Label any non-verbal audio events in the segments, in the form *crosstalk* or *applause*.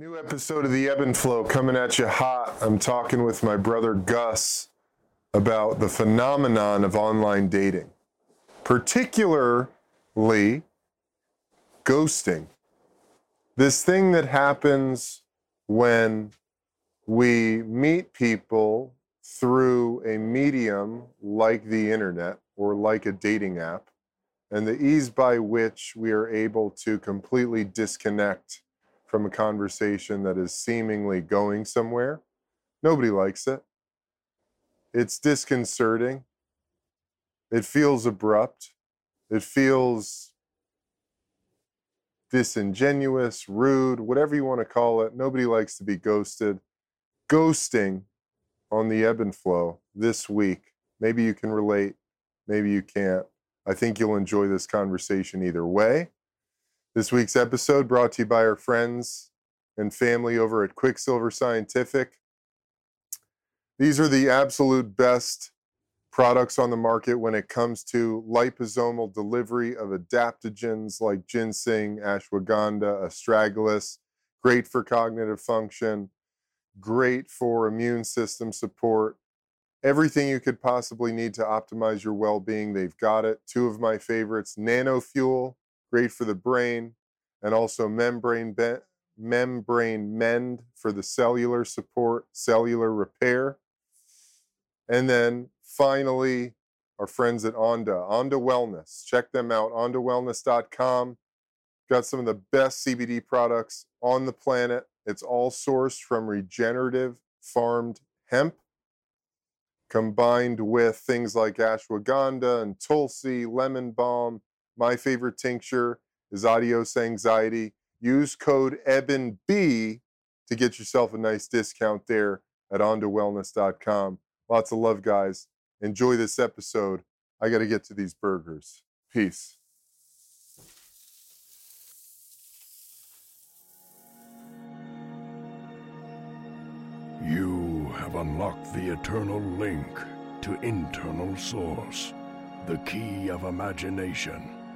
New episode of the Eben Flow coming at you hot. I'm talking with my brother Gus about the phenomenon of online dating, particularly ghosting. This thing that happens when we meet people through a medium like the internet or like a dating app, and the ease by which we are able to completely disconnect from a conversation that is seemingly going somewhere. Nobody likes it. It's disconcerting. It feels abrupt. It feels disingenuous, rude, whatever you want to call it. Nobody likes to be ghosted. Ghosting on the Eben Flow this week. Maybe you can relate, maybe you can't. I think you'll enjoy this conversation either way. This week's episode brought to you by our friends and family over at Quicksilver Scientific. These are the absolute best products on the market when it comes to liposomal delivery of adaptogens like ginseng, ashwagandha, astragalus, great for cognitive function, great for immune system support. Everything you could possibly need to optimize your well being, they've got it. Two of my favorites Nano Fuel, great for the brain, and also Membrane, membrane Mend for the cellular support, cellular repair. And then finally, our friends at Onda, Onda Wellness. Check them out, ondawellness.com. Got some of the best CBD products on the planet. It's all sourced from regenerative farmed hemp, combined with things like ashwagandha and tulsi, lemon balm. My favorite tincture is Adios Anxiety. Use code EBENB to get yourself a nice discount there at ondawellness.com. Lots of love, guys. Enjoy this episode. I got to get to these burgers. Peace. You have unlocked the eternal link to internal source, the key of imagination,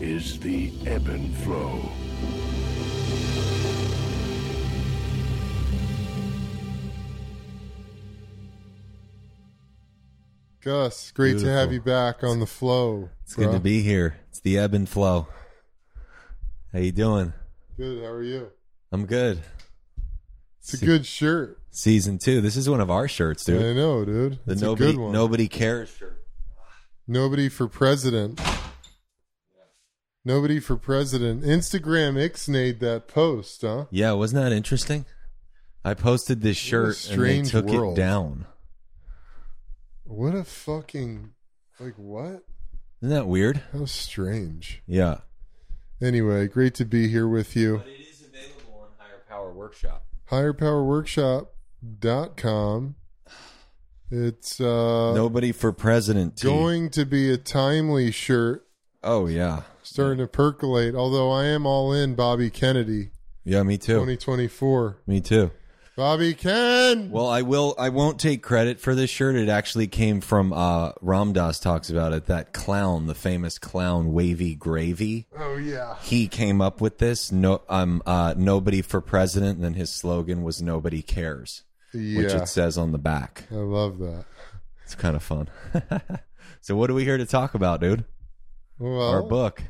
is the Eben Flow. Gus, great to have you back on the flow. It's good to be here. It's the ebb and flow. How you doing? Good. How are you? I'm good. It's a good shirt. Season two. This is one of our shirts, dude. I know, dude. the It's nobody a good one. nobody cares shirt. Nobody for president. Nobody for president. Instagram ixnayed that post, huh? Yeah, wasn't that interesting? I posted this shirt and they strange took world. it down. What a fucking like what? Isn't that weird? How strange. Yeah. Anyway, great to be here with you. it is available on Higher Power Workshop. higherpowerworkshop.com. It's uh Nobody for president. T. going to be a timely shirt Oh yeah. starting to percolate, although I am all in Bobby Kennedy Yeah, me too. 2024. Me too. Bobby Ken. Well, I will. I won't take credit for this shirt. It actually came from uh, Ram Dass talks about it. That clown, the famous clown, Wavy Gravy. oh yeah. He came up with this. No, um, uh, nobody for president. And then his slogan was "Nobody cares," which it says on the back. I love that. It's kind of fun. *laughs* so, what are we here to talk about, dude? Well, Our book,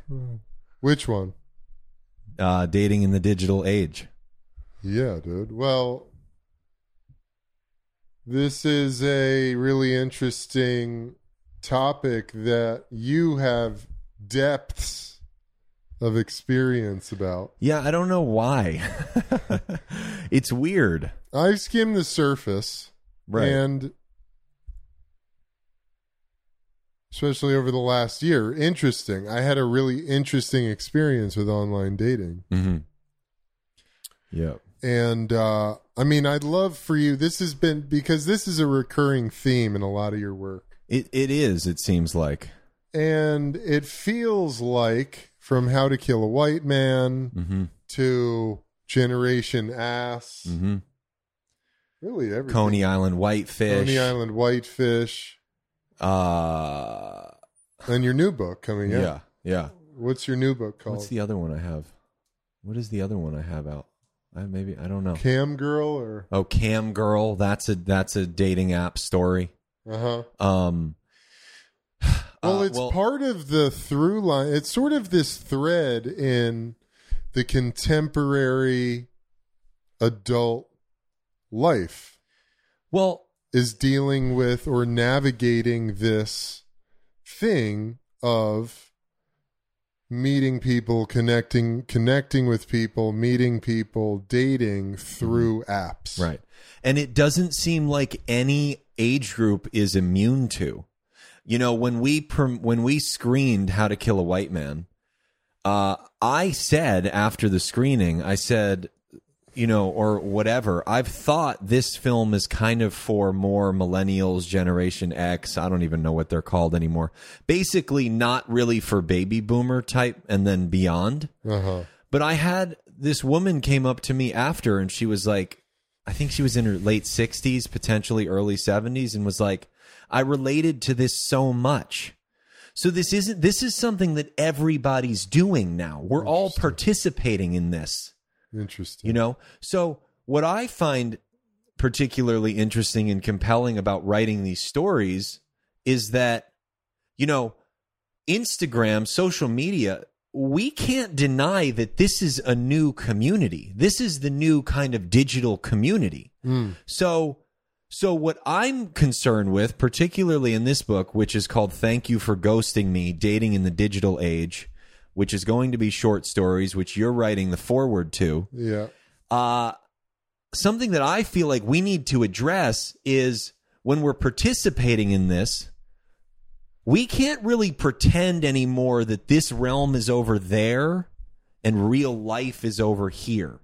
Which one? uh, "Dating in the Digital Age." Yeah, dude. Well, this is a really interesting topic that you have depths of experience about. Yeah, I don't know why. *laughs* it's weird, I've skimmed the surface, right? and especially over the last year, interesting. I had a really interesting experience with online dating. mm-hmm. Yeah. And uh, I mean, I'd love for you. This has been because this is a recurring theme in a lot of your work, It it is. It seems like. and it feels like from How to Kill a White Man Mm-hmm. to Generation Ass, Mm-hmm. really everything. Coney Island whitefish. Coney Island Whitefish, Uh, and your new book coming yeah, out. yeah. What's your new book called? What's the other one I have? What is the other one I have out? I maybe I don't know. Cam Girl or Oh, Cam Girl. That's a that's a dating app story. uh huh. Um. *sighs* Well, uh, it's part of the through line. It's sort of this thread in the contemporary adult life well, is dealing with or navigating this thing of meeting people, connecting connecting with people, meeting people, dating through apps. Right. And it doesn't seem like any age group is immune to. You know, when we when we screened How to Kill a White Man, uh, I said after the screening, I said, you know, or whatever. I've thought this film is kind of for more millennials, Generation X. I don't even know what they're called anymore. Basically, not really for baby boomer type, and then beyond. Uh-huh. But I had this woman came up to me after and she was like, I think she was in her late 60s, potentially early 70s, and was like, I related to this so much. So this isn't this is something that everybody's doing now. We're all participating in this. Interesting. You know? So what I find particularly interesting and compelling about writing these stories is that, you know, Instagram, social media, we can't deny that this is a new community. This is the new kind of digital community. Mm. So so what I'm concerned with, particularly in this book, which is called Thank You for Ghosting Me: Dating in the Digital Age, which is going to be short stories, which you're writing the forward to. Yeah. Uh, something that I feel like we need to address is when we're participating in this, we can't really pretend anymore that this realm is over there and real life is over here.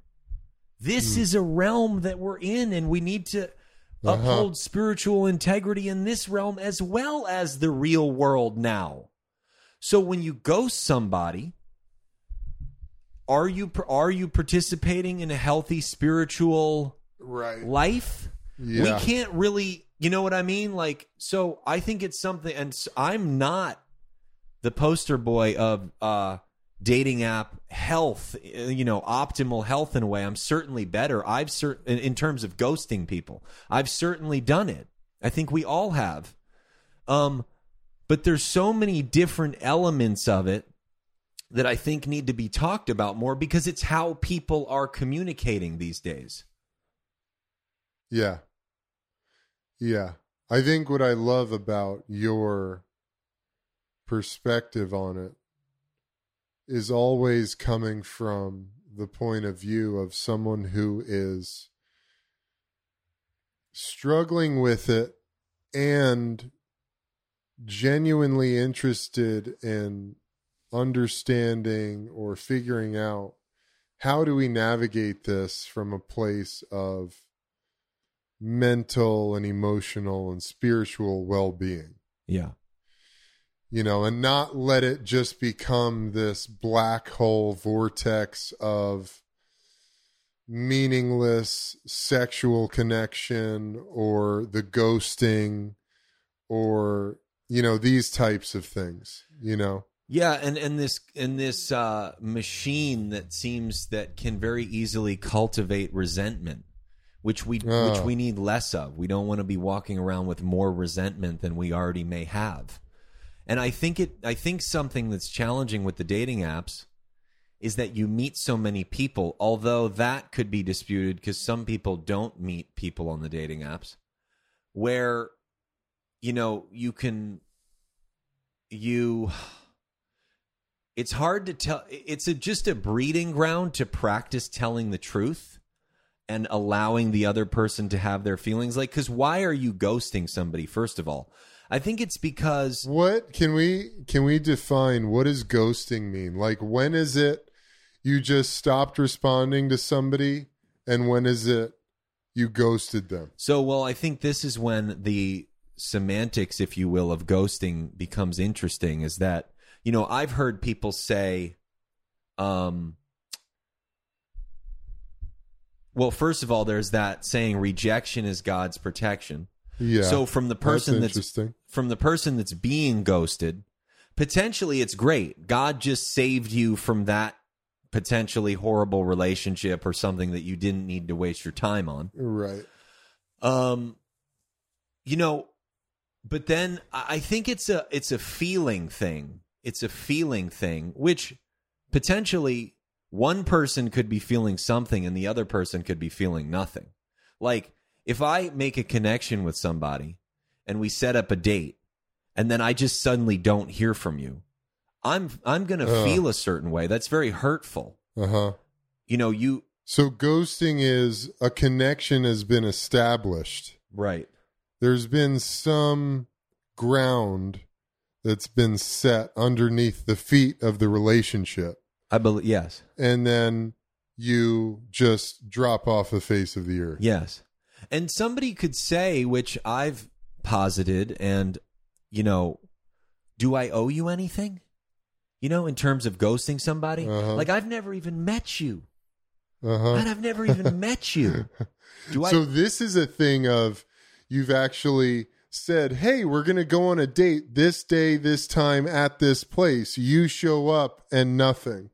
This is a realm that we're in, and we need to Uh-huh. uphold spiritual integrity in this realm as well as the real world now. So when you ghost somebody, are you are you participating in a healthy spiritual Right. life? Yeah. We can't really, you know what I mean? Like, so I think it's something, and I'm not the poster boy of uh, dating app health, uh, you know, optimal health in a way. I'm certainly better. I've cert in, in terms of ghosting people. I've certainly done it. I think we all have. Um, but there's so many different elements of it that I think need to be talked about more because it's how people are communicating these days. Yeah. Yeah. I think what I love about your perspective on it is always coming from the point of view of someone who is struggling with it and genuinely interested in understanding or figuring out how do we navigate this from a place of mental and emotional and spiritual well-being Yeah. you know and not let it just become this black hole vortex of meaningless sexual connection or the ghosting or you know these types of things you know Yeah, and and this and this uh, machine that seems that can very easily cultivate resentment, which we which Oh. we need less of. We don't want to be walking around with more resentment than we already may have. And I think it I think something that's challenging with the dating apps is that you meet so many people, although that could be disputed because some people don't meet people on the dating apps where you know, you can you it's hard to tell it's a, just a breeding ground to practice telling the truth and allowing the other person to have their feelings. Like cuz why are you ghosting somebody first of all? I think it's because what can we can we define what does ghosting mean? Like when is it you just stopped responding to somebody and when is it you ghosted them? So, well, I think this is when the semantics, if you will, of ghosting becomes interesting. Is that you know I've heard people say, um, well, first of all, there's that saying, "Rejection is God's protection." Yeah. So from the person that's that's, from the person that's being ghosted, potentially it's great. God just saved you from that potentially horrible relationship or something that you didn't need to waste your time on. Right. Um, you know, but then I think it's a it's a feeling thing. It's a feeling thing, which potentially one person could be feeling something and the other person could be feeling nothing. Like if I make a connection with somebody and we set up a date and then I just suddenly don't hear from you, I'm I'm going to Ugh. feel a certain way. That's very hurtful. Uh huh. You know, you So ghosting is a connection has been established. right. There's been some ground that's been set underneath the feet of the relationship, I believe yes. and then you just drop off the face of the earth. Yes. And somebody could say, which I've posited, and, you know, do I owe you anything? You know, in terms of ghosting somebody? Uh-huh. Like, I've never even met you. Uh huh. And I've never even *laughs* met you. Do I? So this is a thing of you've actually said, "Hey, we're going to go on a date this day, this time at this place." You show up and nothing.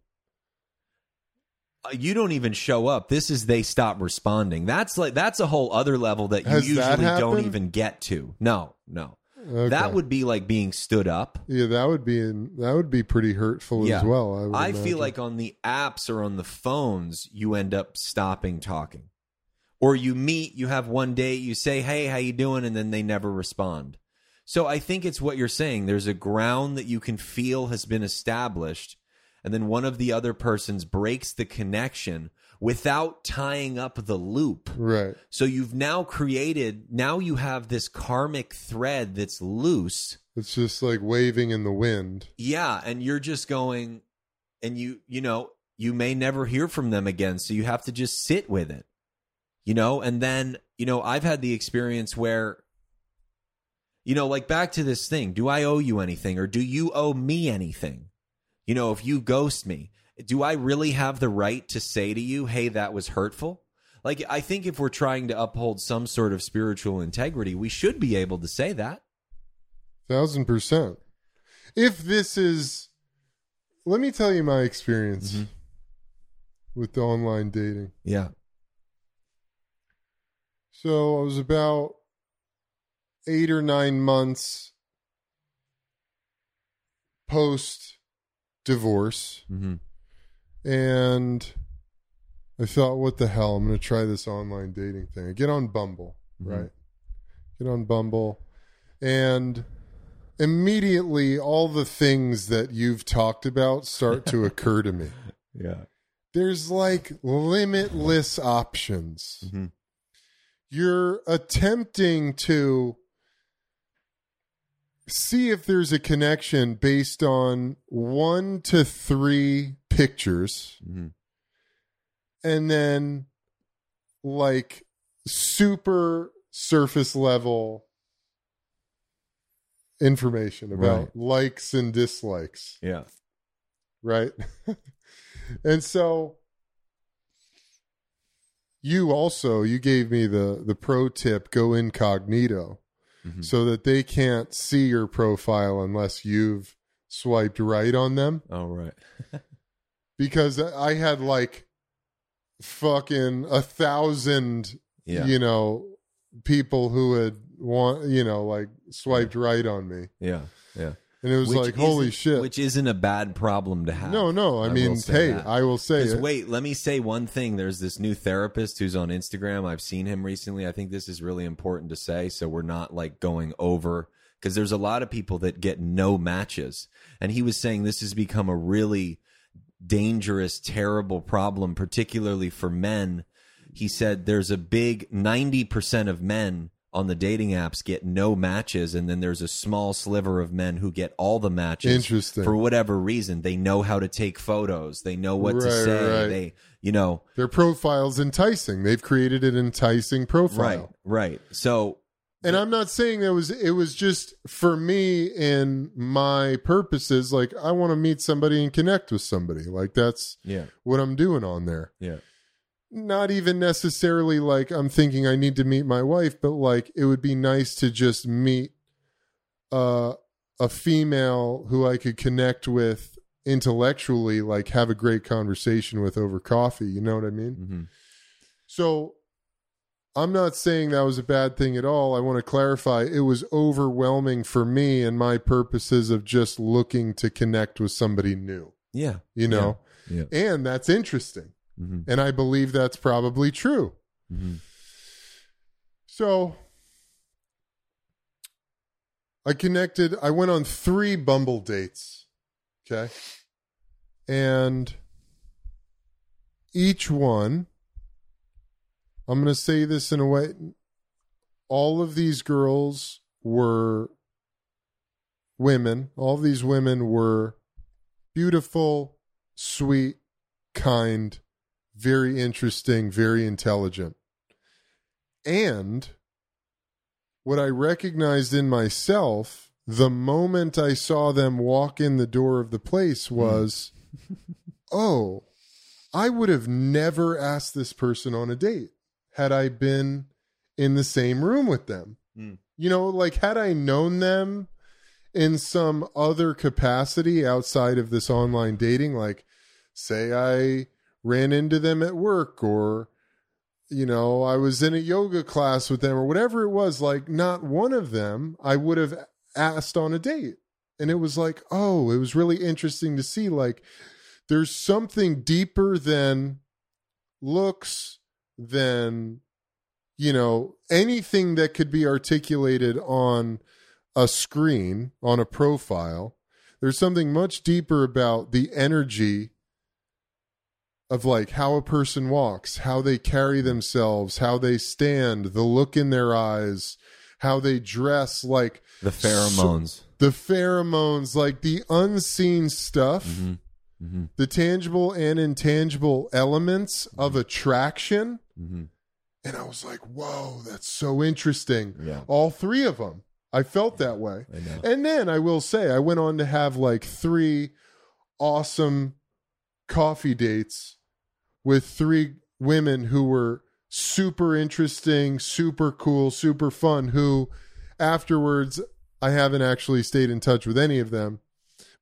Uh, you don't even show up. This is they stop responding. That's like, that's a whole other level that you Has usually that don't even get to. No, no. Okay. That would be like being stood up. yeah, that would be in, that would be pretty hurtful Yeah. as well. I, I feel like on the apps or on the phones, you end up stopping talking. Or you meet, you have one date, you say, "Hey, how you doing?" and then they never respond. So I think it's what you're saying. There's a ground that you can feel has been established, and then one of the other persons breaks the connection without tying up the loop. right. So you've now created, now you have this karmic thread that's loose. It's just like waving in the wind. Yeah, and you're just going and you you know, you may never hear from them again, so you have to just sit with it. You know, and then, you know, I've had the experience where you know, like back to this thing, do I owe you anything or do you owe me anything? You know, if you ghost me, do I really have the right to say to you, "Hey, that was hurtful"? Like I think if we're trying to uphold some sort of spiritual integrity, we should be able to say that. Thousand percent. If this is, let me tell you my experience Mhm. with the online dating. Yeah. So I was about eight or nine months post divorce, Mhm. and I thought, what the hell? I'm going to try this online dating thing. I get on Bumble, Mhm. right? Get on Bumble, and immediately all the things that you've talked about start to *laughs* occur to me. Yeah. There's like limitless options Mhm. You're attempting to see if there's a connection based on one to three pictures Mhm. and then like super surface level information about Right. likes and dislikes Yeah. right? *laughs* and so you also you gave me the the pro tip go incognito Mhm. so that they can't see your profile unless you've swiped right on them Oh right. *laughs* because I had like fucking a thousand Yeah. you know people who had want you know like swiped right on me yeah. Yeah. And it was Which like holy isn't- shit Which isn't a bad problem to have. no no i, mean will say hey that. i will say it. wait, let me say one thing. There's this new therapist who's on Instagram. I've seen him recently. I think this is really important to say, so we're not like going over because there's a lot of people that get no matches, and he was saying this has become a really dangerous, terrible problem, particularly for men. He said there's a big ninety percent of men on the dating apps get no matches, and then there's a small sliver of men who get all the matches Interesting. for whatever reason. They know how to take photos. They know what to say. right. They, You know, Their profile's enticing. They've created an enticing profile. right, right. So And I'm not saying that was it was just for me and my purposes like I want to meet somebody and connect with somebody. Like that's yeah, what I'm doing on there. yeah, Not even necessarily like I'm thinking I need to meet my wife, but like it would be nice to just meet uh a female who I could connect with intellectually, like have a great conversation with over coffee, you know what I mean? hmm So I'm not saying that was a bad thing at all. I want to clarify it was overwhelming for me and my purposes of just looking to connect with somebody new, yeah. you know? Yeah. And that's interesting. Hmm And I believe that's probably true. hmm So I connected, I went on three Bumble dates. Okay. And each one, I'm going to say this in a way, all of these girls were women. All these women were beautiful, sweet, kind, very interesting, very intelligent. And what I recognized in myself the moment I saw them walk in the door of the place was, *laughs* oh, I would have never asked this person on a date had I been in the same room with them. Mm. You know, like had I known them in some other capacity outside of this online dating, like say I ran into them at work or you know, I was in a yoga class with them or whatever it was, like not one of them I would have asked on a date. And it was like, oh, it was really interesting to see like there's something deeper than looks, than you know, anything that could be articulated on a screen, on a profile. There's something much deeper about the energy of like how a person walks, how they carry themselves, how they stand, the look in their eyes, how they dress, like The pheromones. the pheromones, like the unseen stuff, hmm hmm the tangible and intangible elements of attraction. hmm And I was like, whoa, that's so interesting. Yeah. All three of them. I felt that way. And then I will say, I went on to have like three awesome coffee dates with three women who were super interesting, super cool, super fun. Who afterwards, I haven't actually stayed in touch with any of them,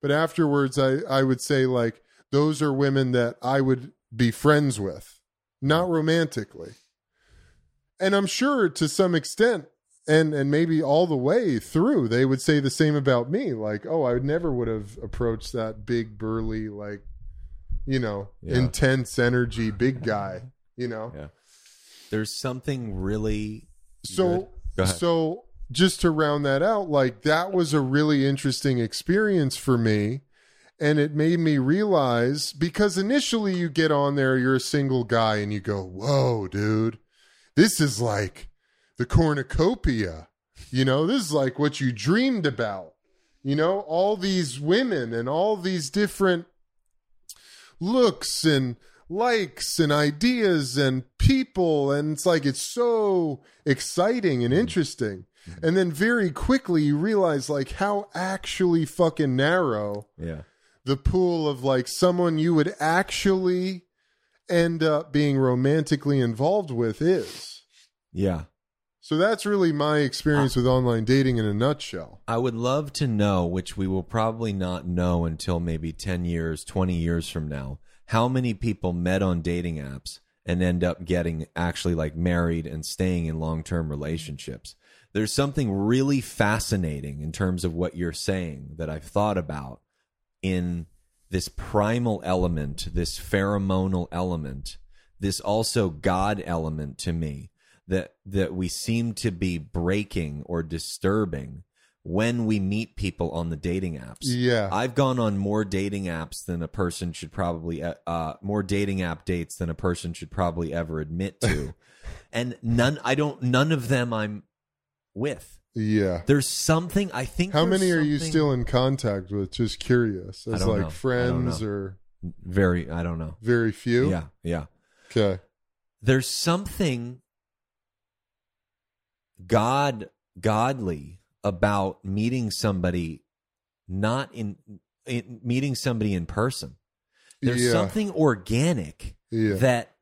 but afterwards, I, I would say like those are women that I would be friends with, not romantically. And I'm sure to some extent, and and maybe all the way through they would say the same about me like oh i would never would have approached that big burly like you know Yeah. intense energy big guy you know? Yeah. There's something really so so just to round that out like that was a really interesting experience for me. And it made me realize because initially you get on there you're a single guy and you go whoa dude. This is like the cornucopia. You know this is like what you dreamed about. You know all these women and all these different looks and likes and ideas and people and it's like it's so exciting and interesting mm-hmm. and then very quickly you realize like how actually fucking narrow yeah. the pool of like someone you would actually end up being romantically involved with is Yeah. So that's really my experience with online dating in a nutshell I would love to know, which we will probably not know until maybe 10 years, 20 years from now, how many people met on dating apps and end up getting actually like married and staying in long term relationships. There's something really fascinating in terms of what you're saying that I've thought about in this primal element, this pheromonal element, this also God element to me that that we seem to be breaking or disturbing when we meet people on the dating apps. yeah I've gone on more dating apps than a person should probably uh, uh more dating app dates than a person should probably ever admit to. *laughs* and none I don't none of them I'm with. yeah There's something I think how many are you still in contact with just curious as like know. Friends or very I don't know. very few Yeah, yeah. Okay. there's something god godly about meeting somebody not in, in meeting somebody in person there's Yeah. something organic Yeah. that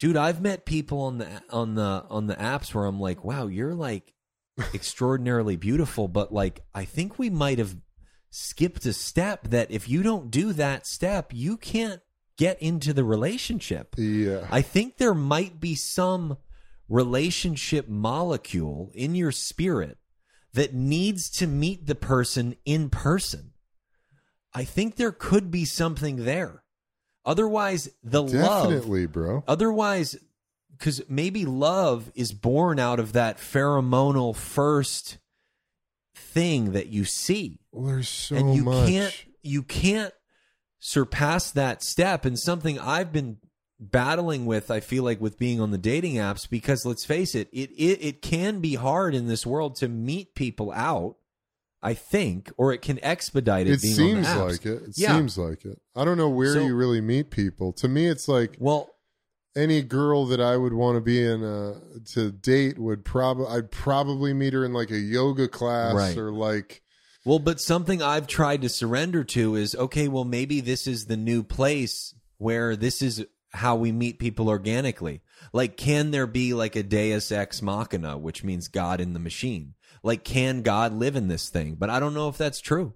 dude i've met people on the on the on the apps where i'm like wow you're like *laughs* extraordinarily beautiful but like i think we might have skipped a step that if you don't do that step you can't get into the relationship yeah. I think there might be some relationship molecule in your spirit that needs to meet the person in person. I think there could be something there. Otherwise, the love, Definitely, bro. otherwise, because maybe love is born out of that pheromonal first thing that you see Well, there's so and you much. can't you can't surpass that step and something i've been battling with i feel like with being on the dating apps because let's face it it it, it can be hard in this world to meet people out i think or it can expedite it, it being seems on the apps. like it. It Yeah. seems like it. I don't know where So- you really meet people. To me, it's like well any girl that I would want to be in a to date would probably I'd probably meet her in like a yoga class Right. or like Well, but something I've tried to surrender to is okay, well, maybe this is the new place where this is how we meet people organically. Like, can there be like a deus ex machina, which means God in the machine? Like, can God live in this thing? But I don't know if that's true.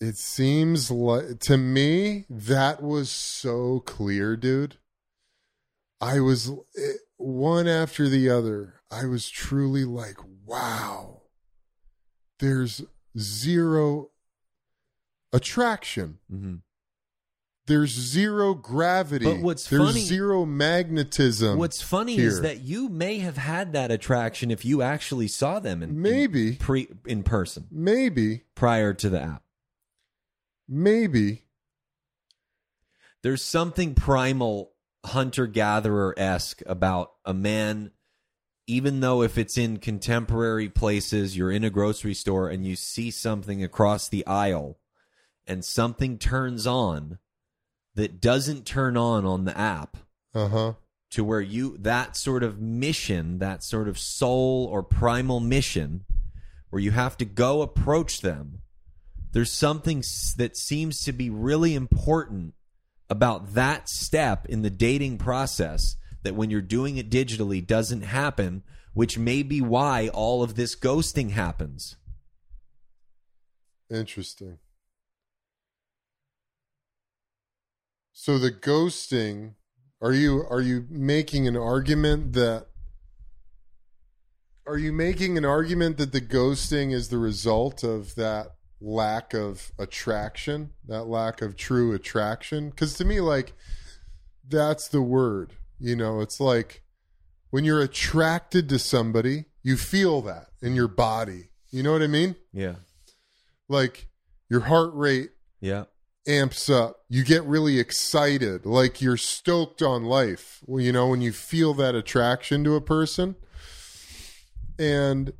it seems like to me that was so clear, dude. I was it, one after the other. I was truly like, wow. There's zero attraction. hmm There's zero gravity. But what's There's funny- zero magnetism. What's funny here. is that you may have had that attraction if you actually saw them in, in maybe, pre in person maybe, prior to the app. maybe. there's something primal hunter gatherer esque about a man, even though if it's in contemporary places, you're in a grocery store and you see something across the aisle and something turns on that doesn't turn on on the app Uh huh. to where you that sort of mission, that sort of soul or primal mission, where you have to go approach them. There's something that seems to be really important about that step in the dating process that when you're doing it digitally doesn't happen, which may be why all of this ghosting happens. Interesting. So the ghosting, are you are you making an argument that are you making an argument that the ghosting is the result of that lack of attraction, that lack of true attraction? Cuz to me like that's the word. You know, it's like when you're attracted to somebody, you feel that in your body. You know what I mean? Yeah. like your heart rate Yeah. Amps up you get really excited like you're stoked on life well, you know when you feel that attraction to a person and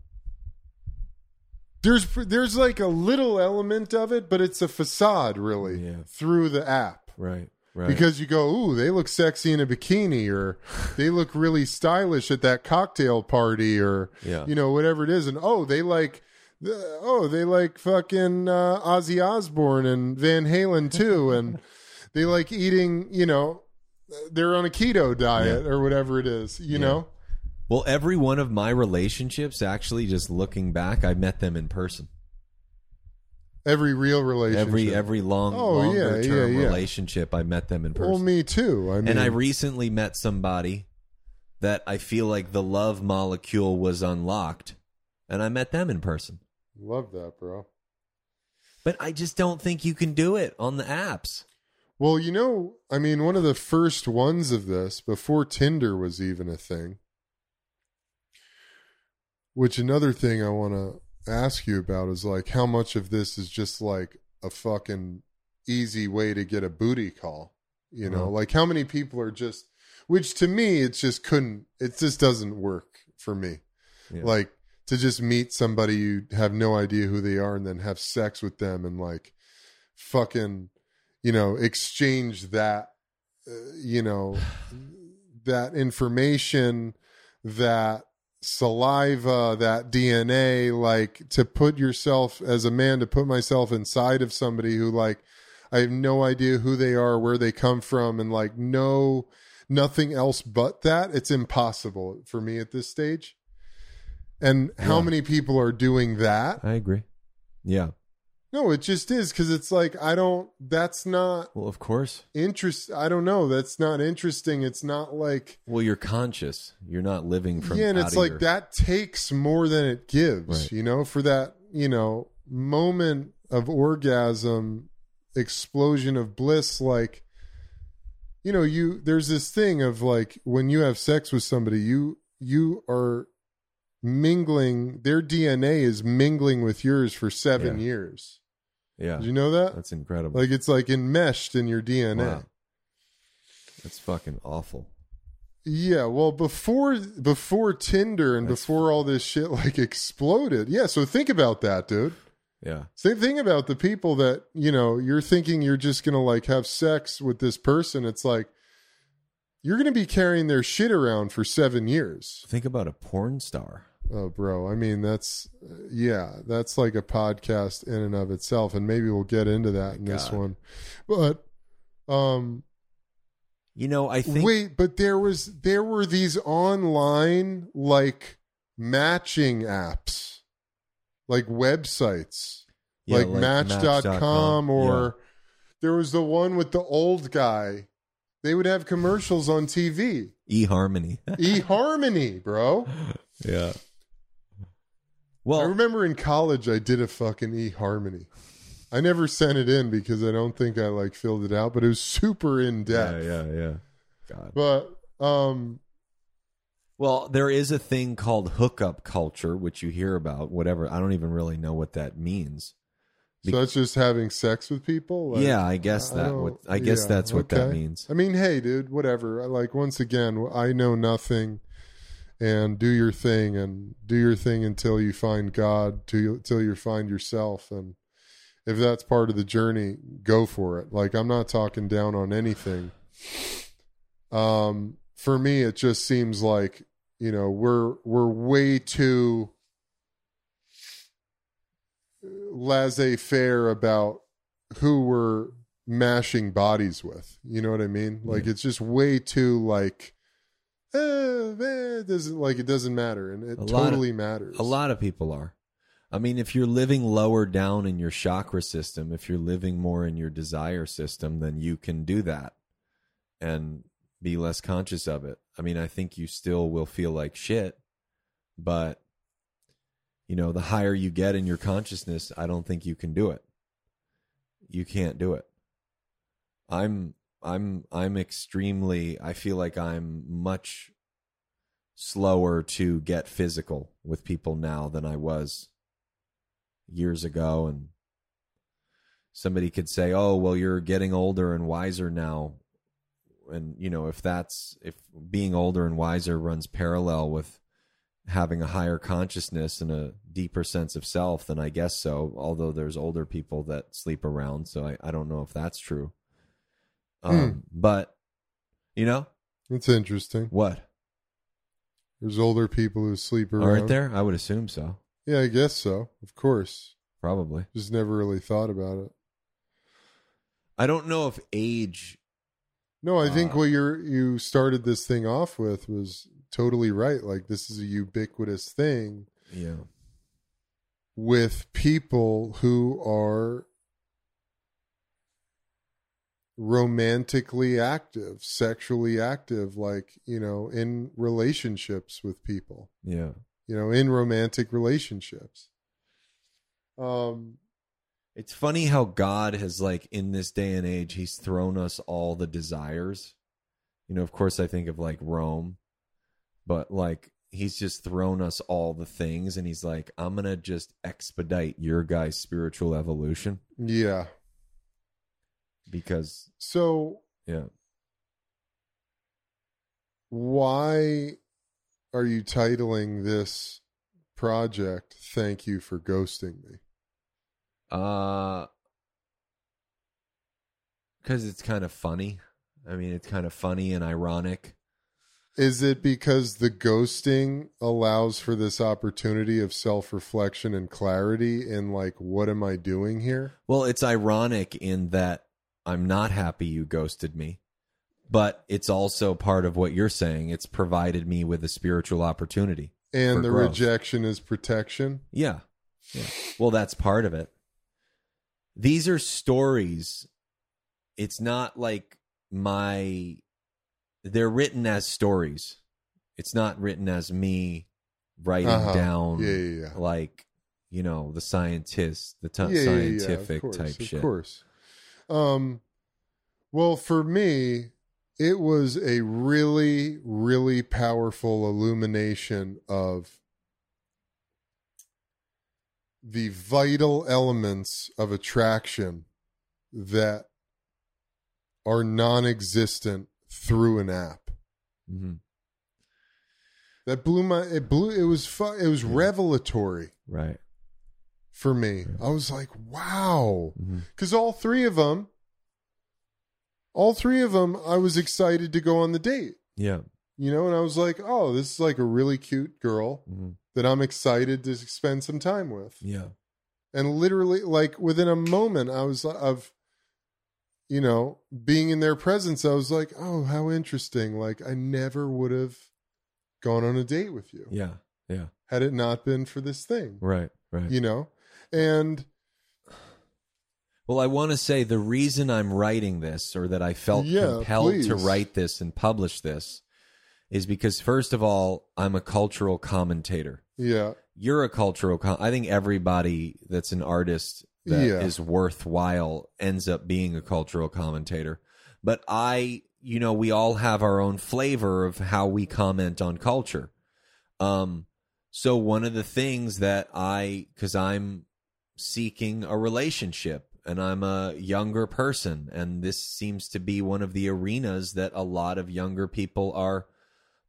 there's there's like a little element of it but it's a facade really Yeah. through the app Right. Right. because you go ooh they look sexy in a bikini or *laughs* they look really stylish at that cocktail party or Yeah. you know whatever it is and oh they like oh they like fucking uh, Ozzy Osbourne and Van Halen too and *laughs* they like eating you know they're on a keto diet or whatever it is you know well, every one of my relationships, actually, just looking back, I met them in person. every real relationship Every every long Oh, yeah, longer yeah, term yeah. relationship, I met them in person. well me too I mean and I recently met somebody that I feel like the love molecule was unlocked, and I met them in person. Love that bro But I just don't think you can do it on the apps. Well, you know, I mean, one of the first ones of this before Tinder was even a thing. Which another thing I want to ask you about is like how much of this is just like a fucking easy way to get a booty call, you know? Uh-huh. Like how many people are just which to me it just couldn't it just doesn't work for me. Yeah. Like to just meet somebody you have no idea who they are and then have sex with them and like fucking you know exchange that uh, you know, *sighs* that information, that saliva, that DNA, like to put yourself as a man, to put myself inside of somebody who, like, I have no idea who they are, where they come from, and like, no, nothing else but that. It's impossible for me at this stage. And how Yeah. many people are doing that? I agree. Yeah. No, it just is because it's like I don't. That's not Well, of course. interest. I don't know. That's not interesting. It's not like Well, you're conscious. You're not living from yeah, and it's like your- that takes more than it gives. Right. You know, for that you know moment of orgasm, explosion of bliss, like you know, you there's this thing of like when you have sex with somebody, you you are mingling. Their DNA is mingling with yours for seven Yeah. years. Yeah. Did you know that? That's incredible. Like it's like enmeshed in your DNA. Wow. That's fucking awful. Yeah, well, before before Tinder and That's- before all this shit like exploded. Yeah, so think about that, dude. Yeah. Same thing about the people that, you know, you're thinking you're just going to like have sex with this person. It's like you're going to be carrying their shit around for 7 years. Think about a porn star. Oh, bro. I mean, that's yeah, that's like a podcast in and of itself and maybe we'll get into that in this one. But um You know, I think Wait, but there was there were these online like matching apps, like websites, Yeah, like, like Match.com, Match.com, or there was the one with the old guy. They would have commercials on TV. eHarmony. *laughs* eHarmony, bro. yeah. I remember in college I did a fucking eHarmony. I never sent it in because I don't think I like filled it out, but it was super in depth. yeah, yeah. Yeah. God. But um Well, there is a thing called hookup culture, which you hear about. Whatever, I don't even really know what that means. Be- So it's just having sex with people. Like, yeah, I guess that. don't- What I guess yeah, that's what that means. I mean, hey, dude, whatever. I- Like once again, I know nothing, and do your thing, and do your thing until you find God, to, till until you find yourself, and if that's part of the journey, go for it. Like I'm not talking down on anything. Um, for me, it just seems like you know we're we're way too laissez-faire about who we're mashing bodies with. You know what I mean? Like it's just way too like eh, eh, it doesn't like it doesn't matter and it A lot of- totally matters. A lot of people are. I mean, if you're living lower down in your chakra system, if you're living more in your desire system, then you can do that and be less conscious of it. I mean, I think you still will feel like shit, but you know, the higher you get in your consciousness, I don't think you can do it. You can't do it. I'm I'm I'm extremely I feel like I'm much slower to get physical with people now than I was years ago and somebody could say, "Oh, well you're getting older and wiser now." And you know, if that's if being older and wiser runs parallel with having a higher consciousness and a deeper sense of self, then I guess so. Although there's older people that sleep around, so I, I don't know if that's true. Um, but you know It's interesting. what? There's older people who sleep around. Aren't there? I would assume so. Yeah, I guess so. Of course. Probably. Just never really thought about it. I don't know if age. No, I think Uh, what you're you started this thing off with was totally right. Like this is a ubiquitous thing Yeah. with people who are romantically active, sexually active, like, you know, in relationships with people, Yeah. you know, in romantic relationships. Um, It's funny how God has like in this day and age, He's thrown us all the desires. You know, of course, I think of like Rome, but like He's just thrown us all the things, and He's like, I'm gonna just expedite your guys' spiritual evolution yeah. Because, So yeah, why are you titling this project Thank You for Ghosting Me? uh, because it's kind of funny. I mean, it's kind of funny and ironic. Is it because the ghosting allows for this opportunity of self reflection and clarity in like, what am I doing here? Well, it's ironic in that I'm not happy you ghosted me, but it's also part of what you're saying. It's provided me with a spiritual opportunity. And the growth. rejection is protection. Yeah. Yeah. Well, that's part of it. These are stories. It's not like my they're written as stories. It's not written as me writing Uh-huh. down Yeah, yeah, yeah. like, you know, the scientist, the t- scientific course, type shit of course. Um, well, for me, it was a really, really powerful illumination of the vital elements of attraction that are non-existent through an app. hmm That blew my it blew it was fu- it was revelatory Right. For me. I was like, wow. Because all three of them, all three of them, I was excited to go on the date. Yeah. You know, and I was like, oh, this is like a really cute girl hmm that I'm excited to spend some time with. Yeah. And literally, like within a moment, I was of, you know, being in their presence. I was like, oh, how interesting! Like I never would have gone on a date with you Yeah. Yeah. had it not been for this thing. Right. Right. You know, and Well, I want to say the reason I'm writing this or that I felt Yeah, compelled to write this and publish this is because, first of all, I'm a cultural commentator. yeah, You're a cultural com- I think everybody that's an artist that is Yeah. worthwhile ends up being a cultural commentator. But I, you know, we all have our own flavor of how we comment on culture. Um, so one of the things that I, because I'm seeking a relationship and I'm a younger person, and this seems to be one of the arenas that a lot of younger people are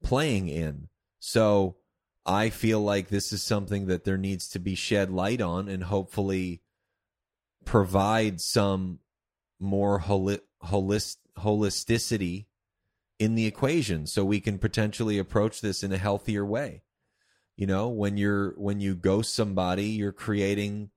playing in. So I feel like this is something that there needs to be shed light on and hopefully provide some more holi- holist- holisticity in the equation so we can potentially approach this in a healthier way you know when you're when you ghost somebody you're creating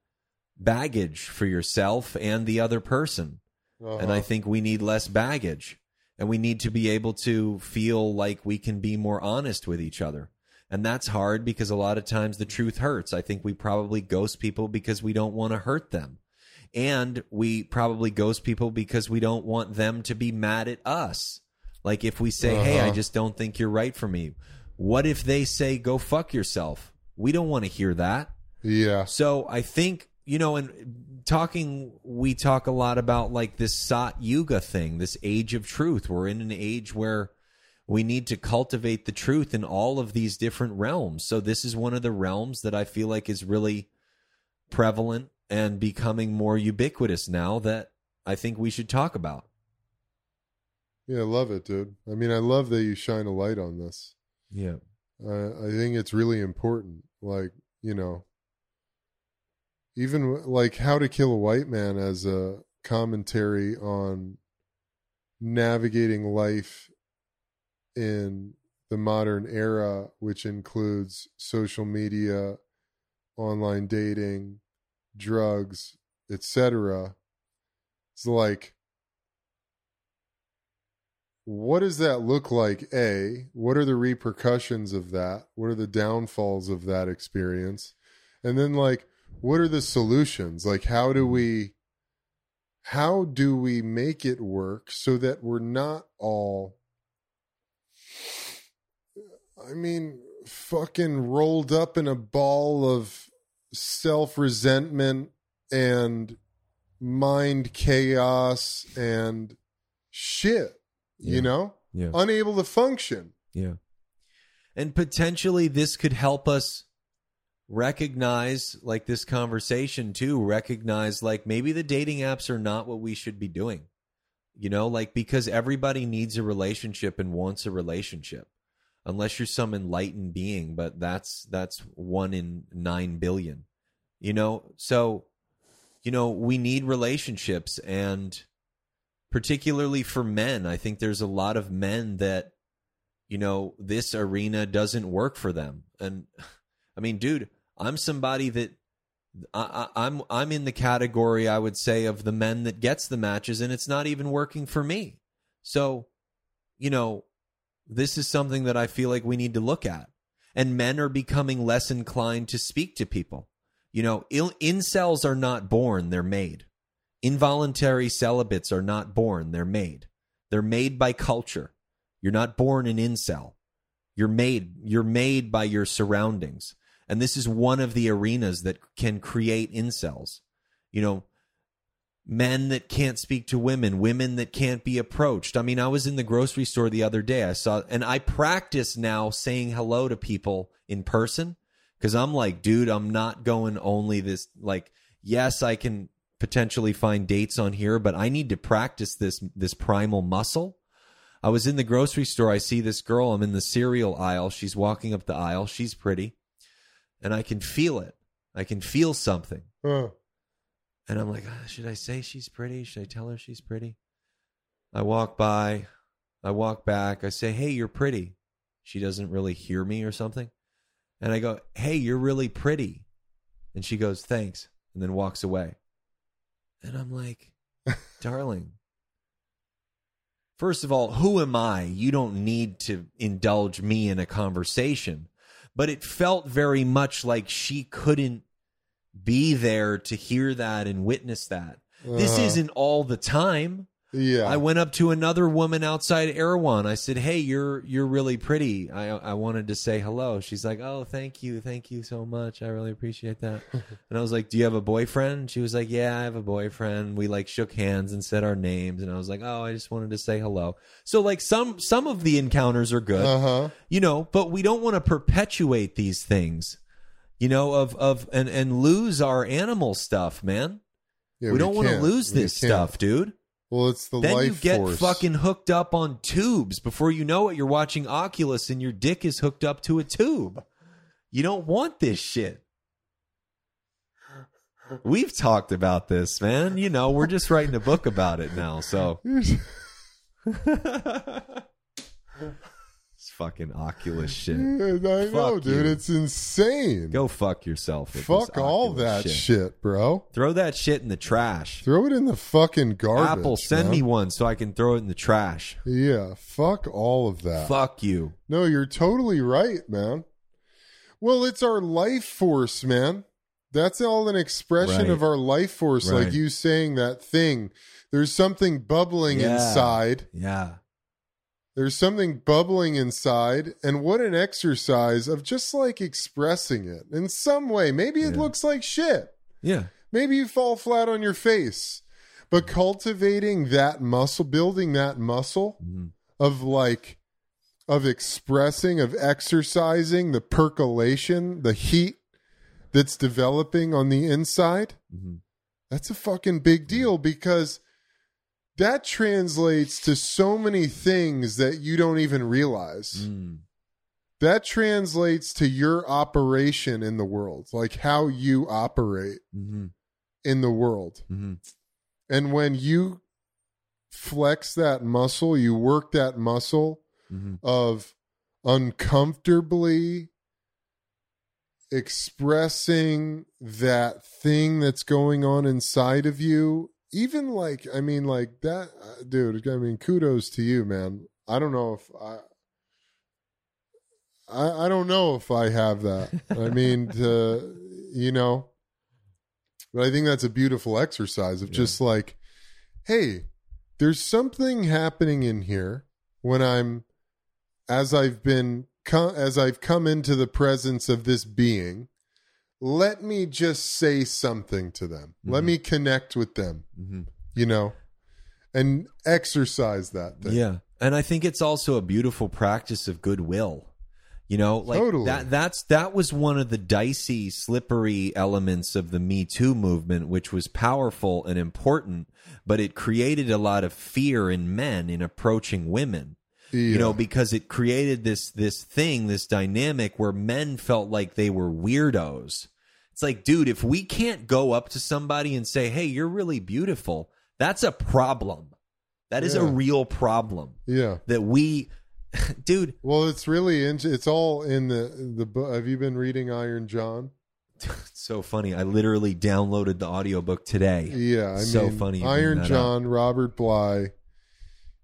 baggage for yourself and the other person and Uh-huh. I think we need less baggage. And we need to be able to feel like we can be more honest with each other. And that's hard because a lot of times the truth hurts. I think we probably ghost people because we don't want to hurt them. And we probably ghost people because we don't want them to be mad at us. Like if we say, hey, I Uh-huh. just don't think you're right for me. What if they say, go fuck yourself? We don't want to hear that. yeah, So I think you know, and talking, we talk a lot about like this Sat Yuga thing, this age of truth. We're in an age where we need to cultivate the truth in all of these different realms. So this is one of the realms that I feel like is really prevalent and becoming more ubiquitous now that I think we should talk about. yeah, I love it, dude. I mean, I love that you shine a light on this. Yeah. I I think it's really important. Like, you know, even like How to Kill a White Man as a commentary on navigating life in the modern era, which includes social media, online dating, drugs, etc. It's like what does that look like? A, what are the repercussions of that? What are the downfalls of that experience? And then like what are the solutions? Like how do we how do we make it work so that we're not all I mean fucking rolled up in a ball of self-resentment and mind chaos and shit, Yeah. you know? Yeah. Unable to function. Yeah. And potentially this could help us recognize like this conversation too, recognize like maybe the dating apps are not what we should be doing. You know, like because everybody needs a relationship and wants a relationship. Unless you're some enlightened being, but that's that's 1 in 9 billion. You know, so you know, we need relationships and particularly for men. I think there's a lot of men that, you know, this arena doesn't work for them. And *laughs* I mean, dude, I'm somebody that I, I, I'm I'm in the category I would say of the men that gets the matches, and it's not even working for me. So, you know, this is something that I feel like we need to look at. And men are becoming less inclined to speak to people. You know, incels are not born; they're made. Involuntary celibates are not born; they're made. They're made by culture. You're not born an incel. You're made. You're made by your surroundings. And this is one of the arenas that can create incels. You know, men that can't speak to women, women that can't be approached. I mean, I was in the grocery store the other day. I saw, and I practice now saying hello to people in person because I'm like, dude, I'm not going only this. Like, yes, I can potentially find dates on here, but I need to practice this this primal muscle. I was in the grocery store. I see this girl. I'm in the cereal aisle. She's walking up the aisle. She's pretty and I can feel it. I can feel something. And I'm like, ah, should I say she's pretty? Should I tell her she's pretty? I walk by, I walk back, I say, hey, you're pretty. She doesn't really hear me or something. And I go, hey, you're really pretty. And she goes, thanks. And then walks away. And I'm like, *laughs* darling, first of all, who am I? You don't need to indulge me in a conversation but it felt very much like she couldn't be there to hear that and witness that. This Uh-huh. isn't all the time. Yeah. I went up to another woman outside Erewhon. I said, "Hey, you're you're really pretty. I I wanted to say hello." She's like, "Oh, thank you, thank you so much. I really appreciate that." *laughs* and I was like, "Do you have a boyfriend?" She was like, "Yeah, I have a boyfriend." We like shook hands and said our names, and I was like, "Oh, I just wanted to say hello." So like some some of the encounters are good Uh huh. you know but we don't want to perpetuate these things you know of of and and lose our animal stuff man Yeah, we, don't want to lose this stuff dude Well, it's the then you get force. fucking hooked up on tubes. Before you know it you're watching oculus and your dick is hooked up to a tube. You don't want this shit. We've talked about this man. You know we're just writing a book about it now so *laughs* *laughs* fucking oculus shit I know, dude. you. It's insane. Go fuck yourself. with Fuck all that shit. bro. Throw that shit in the trash. Throw it in the fucking garbage. Apple, send man. me one so I can throw it in the trash. Yeah, fuck all of that. Fuck you. No, you're totally right, man. Well, it's our life force, man. That's all an expression Right. of our life force, like you saying that thing. There's something bubbling Yeah. inside. Yeah. There's something bubbling inside, and what an exercise of just like expressing it in some way. Maybe it Yeah. looks like shit. Yeah. Maybe you fall flat on your face. But cultivating that muscle, building that muscle Mhm. of like, of expressing, of exercising the percolation, the heat that's developing on the inside, Mhm. that's a fucking big deal because that translates to so many things that you don't even realize. Mm. That translates to your operation in the world, like how you operate Mhm. in the world. Mhm. And when you flex that muscle, you work that muscle Mhm. of uncomfortably expressing that thing that's going on inside of you. Even like, I mean, like that, uh, dude, I mean, kudos to you, man. I don't know if I. I, I don't know if I have that. I mean, *laughs* to, you know, but I think that's a beautiful exercise of Yeah. just like, hey, there's something happening in here when I'm, as I've been, as I've come into the presence of this being. Let me just say something to them. Let Mhm. me connect with them. Mhm. You know, and exercise that thing. Yeah. And I think it's also a beautiful practice of goodwill. You know, like Totally. that that's that was one of the dicey, slippery elements of the Me Too movement, which was powerful and important, but it created a lot of fear in men in approaching women. you know because it created this this thing this dynamic where men felt like they were weirdos it's like dude if we can't go up to somebody and say hey you're really beautiful that's a problem That is a real problem Yeah. that we, *laughs* dude. Well, it's really in, it's all in the the book. Have you been reading Iron John? It's *laughs* so funny. I literally downloaded the audiobook today. Yeah, I So mean, funny Iron John, Robert Bly.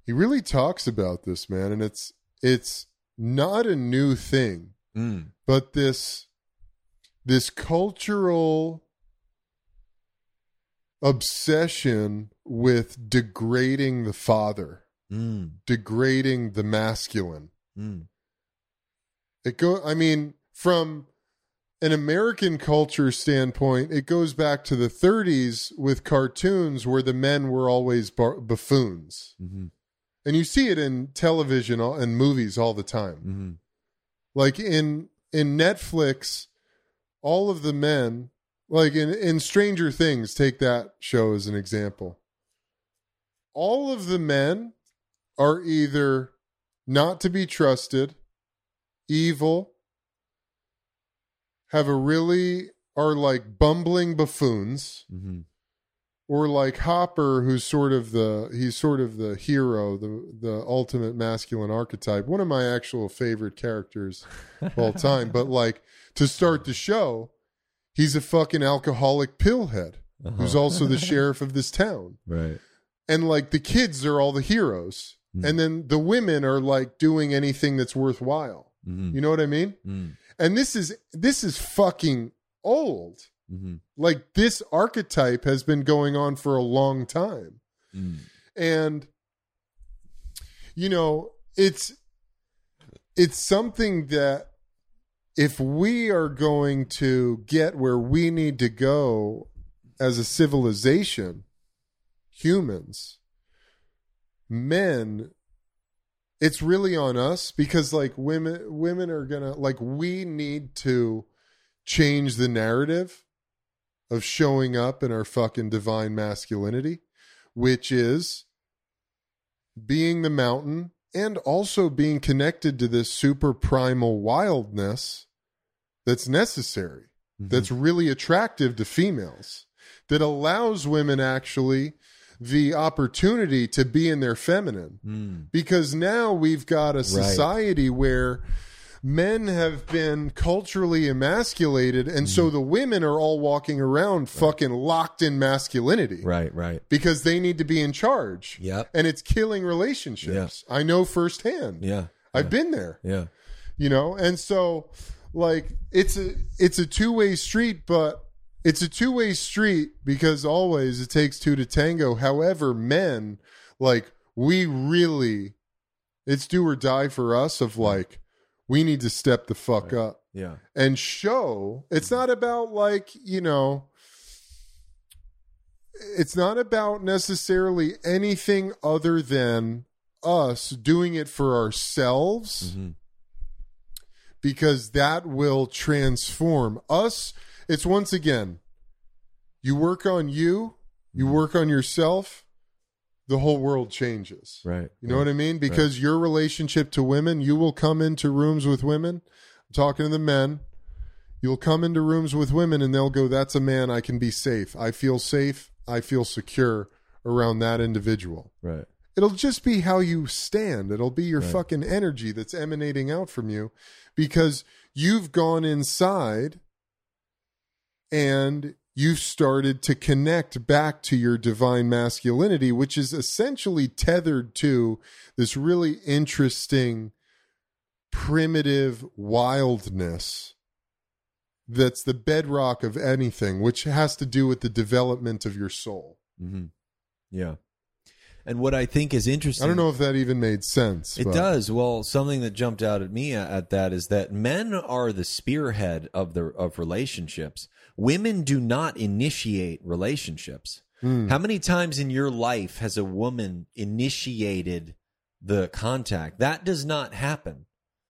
He really talks about this, man, and it's it's not a new thing, Mm, but this this cultural obsession with degrading the father, mm, degrading the masculine. mm. It go I mean from an American culture standpoint, it goes back to the 30s with cartoons where the men were always bar- buffoons. Mhm. And you see it in television and movies all the time. Mhm. Like in in Netflix, all of the men, like in in Stranger Things, take that show as an example. All of the men are either not to be trusted, evil, have a really are like bumbling buffoons, Mhm. or like Hopper, who's sort of the he's sort of the hero, the the ultimate masculine archetype. One of my actual favorite characters of all time. But *laughs* like to start the show, he's a fucking alcoholic pillhead who's Uh-huh. also the *laughs* sheriff of this town. right. And like the kids are all the heroes. Mm. And then the women are like doing anything that's worthwhile. Mhm. You know what I mean? Mm, And this is this is fucking old. mhm. Like this archetype has been going on for a long time. Mm. and you know it's it's something that if we are going to get where we need to go as a civilization humans men it's really on us because like women women are gonna like we need to change the narrative of showing up in our fucking divine masculinity which is being the mountain and also being connected to this super primal wildness that's necessary, Mhm. that's really attractive to females, that allows women actually the opportunity to be in their feminine. Mm. Because now we've got a society where men have been culturally emasculated, and Mm. so the women are all walking around fucking locked in masculinity Right. Right. because they need to be in charge. yeah And it's killing relationships. I know firsthand. Yeah. I've been there, Yeah. you know? And so like it's a it's a two-way street, but it's a two-way street because always it takes two to tango. However, men like we really it's do or die for us of like we need to step the fuck up Yeah. and show it's not about like you know it's not about necessarily anything other than us doing it for ourselves Mhm. Because that will transform us it's once again you work on you you mm-hmm. work on yourself the whole world changes Right. you know what I mean? Because your relationship to women, you will come into rooms with women. I'm talking to the men. You'll come into rooms with women and they'll go, That's a man. I can be safe. I feel safe. I feel secure around that individual. Right. It'll just be how you stand. It'll be your Right. fucking energy that's emanating out from you because you've gone inside and you've started to connect back to your divine masculinity, which is essentially tethered to this really interesting primitive wildness that's the bedrock of anything, which has to do with the development of your soul. hmm Yeah. And what I think is interesting. I don't know if that even made sense. It but- does. Well, something that jumped out at me at, at that is that men are the spearhead of the of relationships. Women do not initiate relationships. Hmm. How many times in your life has a woman initiated the contact? That does not happen.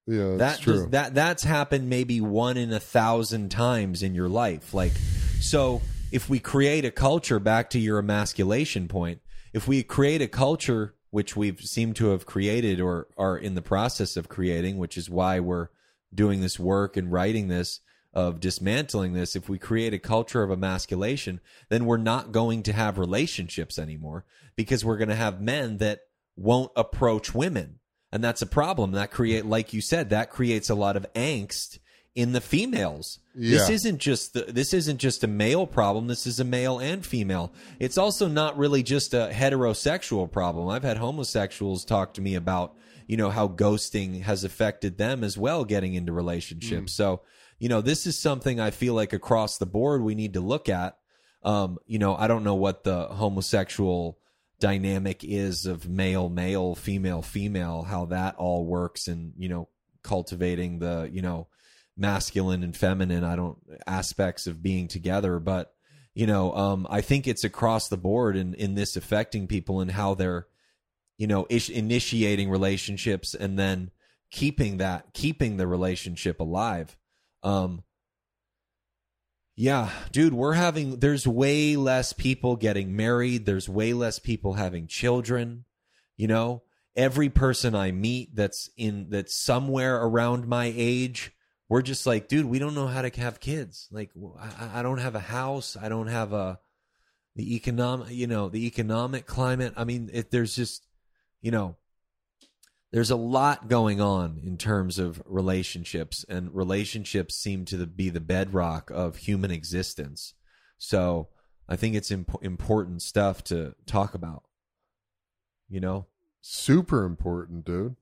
Yeah, that's that true. does, that that's happened maybe one in a thousand times in your life. Like, so if we create a culture, back to your emasculation point, if we create a culture which we've seemed to have created or are in the process of creating, which is why we're doing this work and writing this of dismantling this. If we create a culture of emasculation, then we're not going to have relationships anymore because we're going to have men that won't approach women. And that's a problem. That create like you said, that creates a lot of angst in the females. This isn't just the, this isn't just a male problem. This is a male and female. It's also not really just a heterosexual problem. I've had homosexuals talk to me about, you know, how ghosting has affected them as well getting into relationships. So, you know, this is something I feel like across the board we need to look at. Um, you know, I don't know what the homosexual dynamic is of male male female female how that all works and you know cultivating the you know masculine and feminine i don't aspects of being together but you know um i think it's across the board in in this affecting people and how they're you know ish, initiating relationships and then keeping that keeping the relationship alive um yeah, dude, we're having there's way less people getting married, there's way less people having children, you know? Every person I meet that's in that's somewhere around my age, we're just like, dude, we don't know how to have kids. Like I, I don't have a house, I don't have a the economic, you know, the economic climate. I mean, if there's just, you know, there's a lot going on in terms of relationships and relationships seem to be the bedrock of human existence so i think it's imp- important stuff to talk about you know Super important, dude.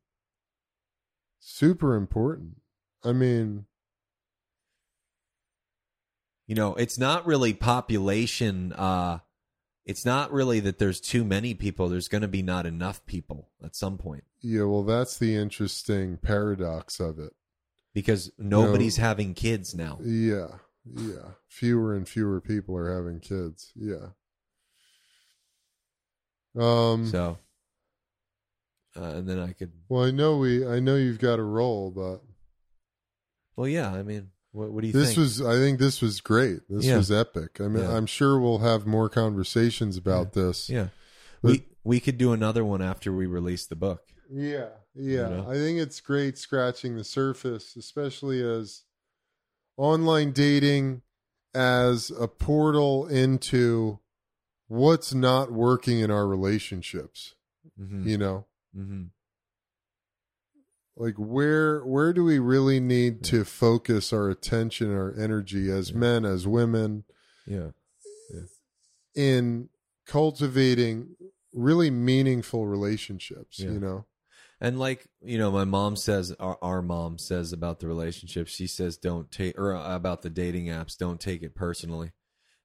Super important. I mean, you know it's not really population uh it's not really that there's too many people there's going to be not enough people at some point yeah, well, that's the interesting paradox of it. because nobody's having kids now Yeah, yeah. Fewer and fewer people are having kids. Yeah. Um. so uh, and then i could Well, I know we. I know you've got a role, but well yeah i mean what, what do you this think was. I think this was great. This Yeah. was epic. I mean, Yeah. I'm sure we'll have more conversations about this. Yeah. We we could do another one after we release the book. Yeah, yeah. Know? I think it's great scratching the surface, especially as online dating as a portal into what's not working in our relationships. Mm-hmm. You know, Mm-hmm. Like where where do we really need to focus our attention, our energy as Yeah. men, as women Yeah. yeah. in cultivating really meaningful relationships, Yeah. you know? And like you know, my mom says, our, our mom says about the relationship. She says, don't take or uh, about the dating apps. Don't take it personally.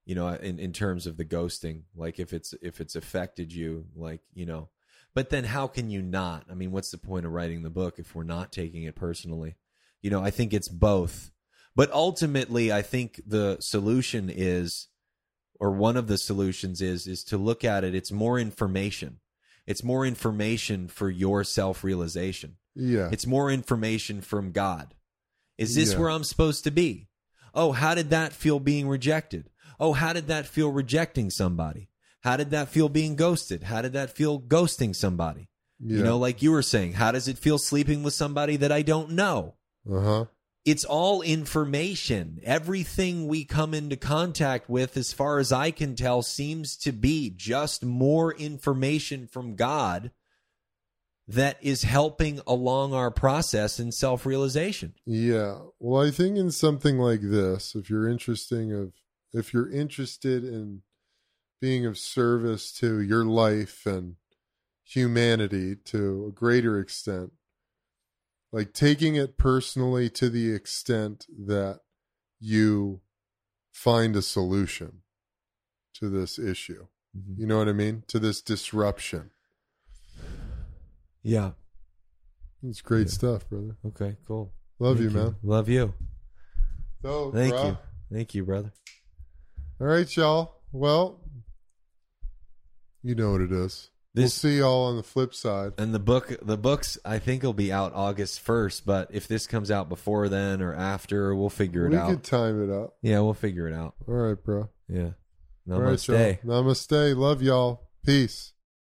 You know, in in terms of the ghosting, like if it's if it's affected you, like you know. But then, how can you not? I mean, what's the point of writing the book if we're not taking it personally? You know, I think it's both. But ultimately, I think the solution is, or one of the solutions is, is to look at it. It's more information. It's more information for your self realization. Yeah. It's more information from God. Is this Yeah. where I'm supposed to be? Oh, how did that feel being rejected? Oh, how did that feel rejecting somebody? How did that feel being ghosted? How did that feel ghosting somebody? yeah. You know, like you were saying, how does it feel sleeping with somebody that I don't know? uh-huh. It's all information. Everything we come into contact with, as far as I can tell, seems to be just more information from God that is helping along our process in self realization. Yeah. Well, I think in something like this, if you're interesting of if you're interested in being of service to your life and humanity to a greater extent, like taking it personally to the extent that you find a solution to this issue. Mm-hmm. You know what I mean? To this disruption. Yeah. It's great Yeah. stuff, brother. Okay, cool. Love Thank you, man. Love you. So, Thank bruh. you. Thank you, brother. All right, y'all. Well, you know what it is. we'll see y'all on the flip side. and the book the books I think will be out August 1st, but if this comes out before then or after, we'll figure it we out. We could time it up. Yeah, we'll figure it out. All right, bro. Yeah. All right, Namaste. y'all. Namaste. Love y'all. Peace.